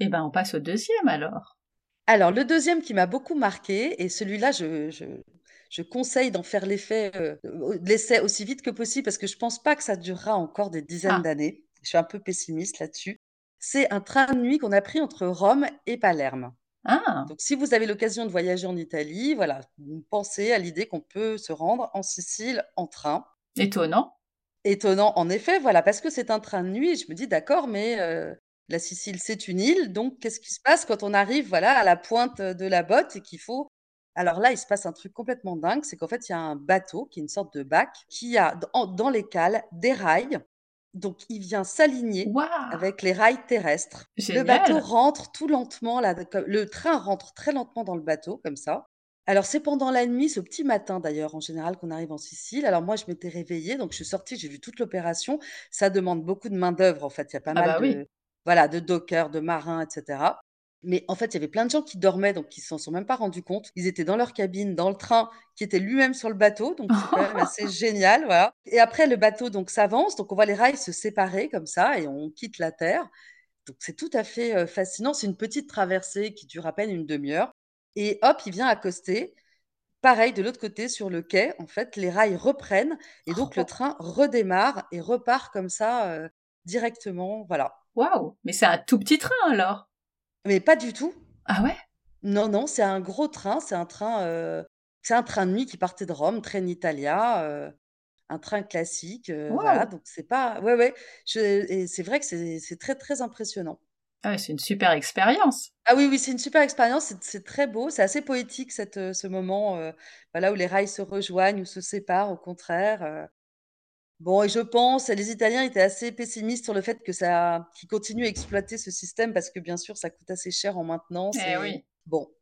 Eh ben, on passe au deuxième alors. Alors, le deuxième qui m'a beaucoup marqué, et celui-là, je, je, je conseille d'en faire l'effet, euh, l'essai aussi vite que possible parce que je pense pas que ça durera encore des dizaines Ah. d'années. Je suis un peu pessimiste là-dessus. C'est un train de nuit qu'on a pris entre Rome et Palerme. Ah, Donc, si vous avez l'occasion de voyager en Italie, voilà, pensez à l'idée qu'on peut se rendre en Sicile en train. étonnant. Étonnant, en effet, voilà, parce que c'est un train de nuit. Je me dis, d'accord, mais euh, la Sicile, c'est une île. Donc, qu'est-ce qui se passe quand on arrive, voilà, à la pointe de la botte et qu'il faut alors là, il se passe un truc complètement dingue, c'est qu'en fait, il y a un bateau qui est une sorte de bac qui a dans, les cales des rails. Donc, il vient s'aligner avec les rails terrestres. Le bateau rentre tout lentement, là, le train rentre très lentement dans le bateau, comme ça. Alors, c'est pendant la nuit, ce petit matin d'ailleurs, en général, qu'on arrive en Sicile. Alors, moi, je m'étais réveillée, donc je suis sortie, j'ai vu toute l'opération. Ça demande beaucoup de main-d'œuvre, en fait. Il y a pas Ah mal bah oui. De, voilà, de dockers, de marins, etc. Mais en fait, il y avait plein de gens qui dormaient, donc qui s'en sont même pas rendus compte. Ils étaient dans leur cabine, dans le train, qui était lui-même sur le bateau, donc c'est quand même assez génial, voilà. Et après, le bateau donc s'avance, donc on voit les rails se séparer comme ça, et on quitte la terre. Donc c'est tout à fait euh, fascinant. C'est une petite traversée qui dure à peine une demi-heure. Et hop, il vient accoster. Pareil, de l'autre côté, sur le quai, en fait, les rails reprennent, et donc le Oh, train redémarre et repart comme ça euh, directement, voilà. Waouh, mais c'est un tout petit train alors. Mais pas du tout. Ah ouais? Non, non, c'est un gros train, c'est un train, heu, c'est un train de nuit qui partait de Rome, Trenitalia, heu, un train classique, heu, voilà, donc c'est pas ouais, ouais, je et c'est vrai que c'est très, très impressionnant. Ah ouais, c'est une super expérience. Ah oui, oui, c'est une super expérience, c'est très beau, c'est assez poétique cette, ce moment, voilà, où les rails se rejoignent ou se séparent, au contraire. Bon et je pense les Italiens étaient assez pessimistes sur le fait que ça qu'ils continuent à exploiter ce système parce que bien sûr ça coûte assez cher en maintenance Eh et oui. bon,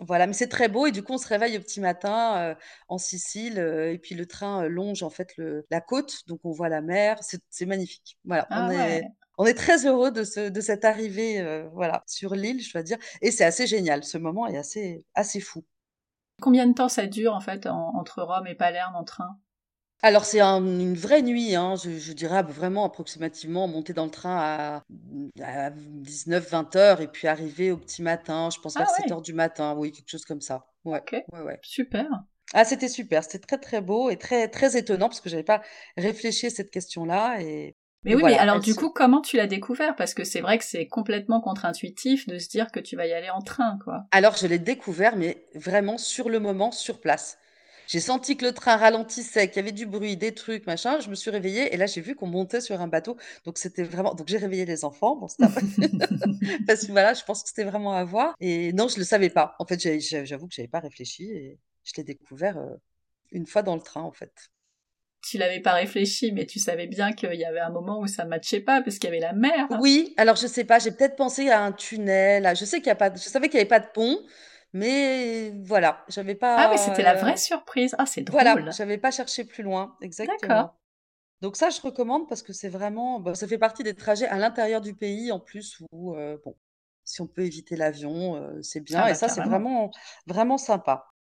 voilà, mais c'est très beau et du coup on se réveille au petit matin, heu, en Sicile, heu et puis le train, heu, longe en fait le la côte, donc on voit la mer, c'est magnifique. Voilà, on Ah est on est très heureux de ce de cette arrivée, voilà, sur l'île, je dois dire et c'est assez génial. Ce moment est assez assez fou. Combien de temps ça dure en fait en- entre Rome et Palerme en train? Alors c'est un une vraie nuit, hein, je je dirais vraiment approximativement monter dans le train à, mmh, à 19-20 heures et puis arriver au petit matin, je pense Ah vers sept ouais, heures du matin, oui, quelque chose comme ça. Ouais, ok, ouais, ouais. super. Ah c'était super, c'était très, très beau et très, très étonnant parce que j'avais pas réfléchi à cette question-là et Mais et oui, mais voilà, alors elle du se coup, comment tu l'as découvert? Parce que c'est vrai que c'est complètement contre-intuitif de se dire que tu vas y aller en train, quoi. alors je l'ai découvert, mais vraiment sur le moment, sur place. J'ai senti que le train ralentissait, qu'il y avait du bruit, des trucs, machin. Je me suis réveillée et là, j'ai vu qu'on montait sur un bateau. Donc, c'était vraiment. Donc, j'ai réveillé les enfants. Bon, c'était Parce que voilà, je pense que c'était vraiment à voir. Et non, je le savais pas. En fait, j'avoue que j'avais pas réfléchi et je l'ai découvert euh, une fois dans le train, en fait. tu l'avais pas réfléchi, mais tu savais bien qu'il y avait un moment où ça matchait pas parce qu'il y avait la mer. Oui, alors je sais pas, j'ai peut-être pensé à un tunnel. à- Je sais qu'il y a pas, de- je savais qu'il y avait pas de pont, mais voilà, j'avais Ah, mais pas, c'était la vraie euh, surprise. Ah, c'est voilà, drôle. j'avais pas cherché plus loin, D'accord. exactement. Donc ça, je recommande parce que c'est vraiment, ça fait partie des trajets à l'intérieur du pays en plus où, euh, bon, si on peut éviter l'avion, euh, c'est bien. Ah Et bah ça, c'est vraiment, vraiment sympa.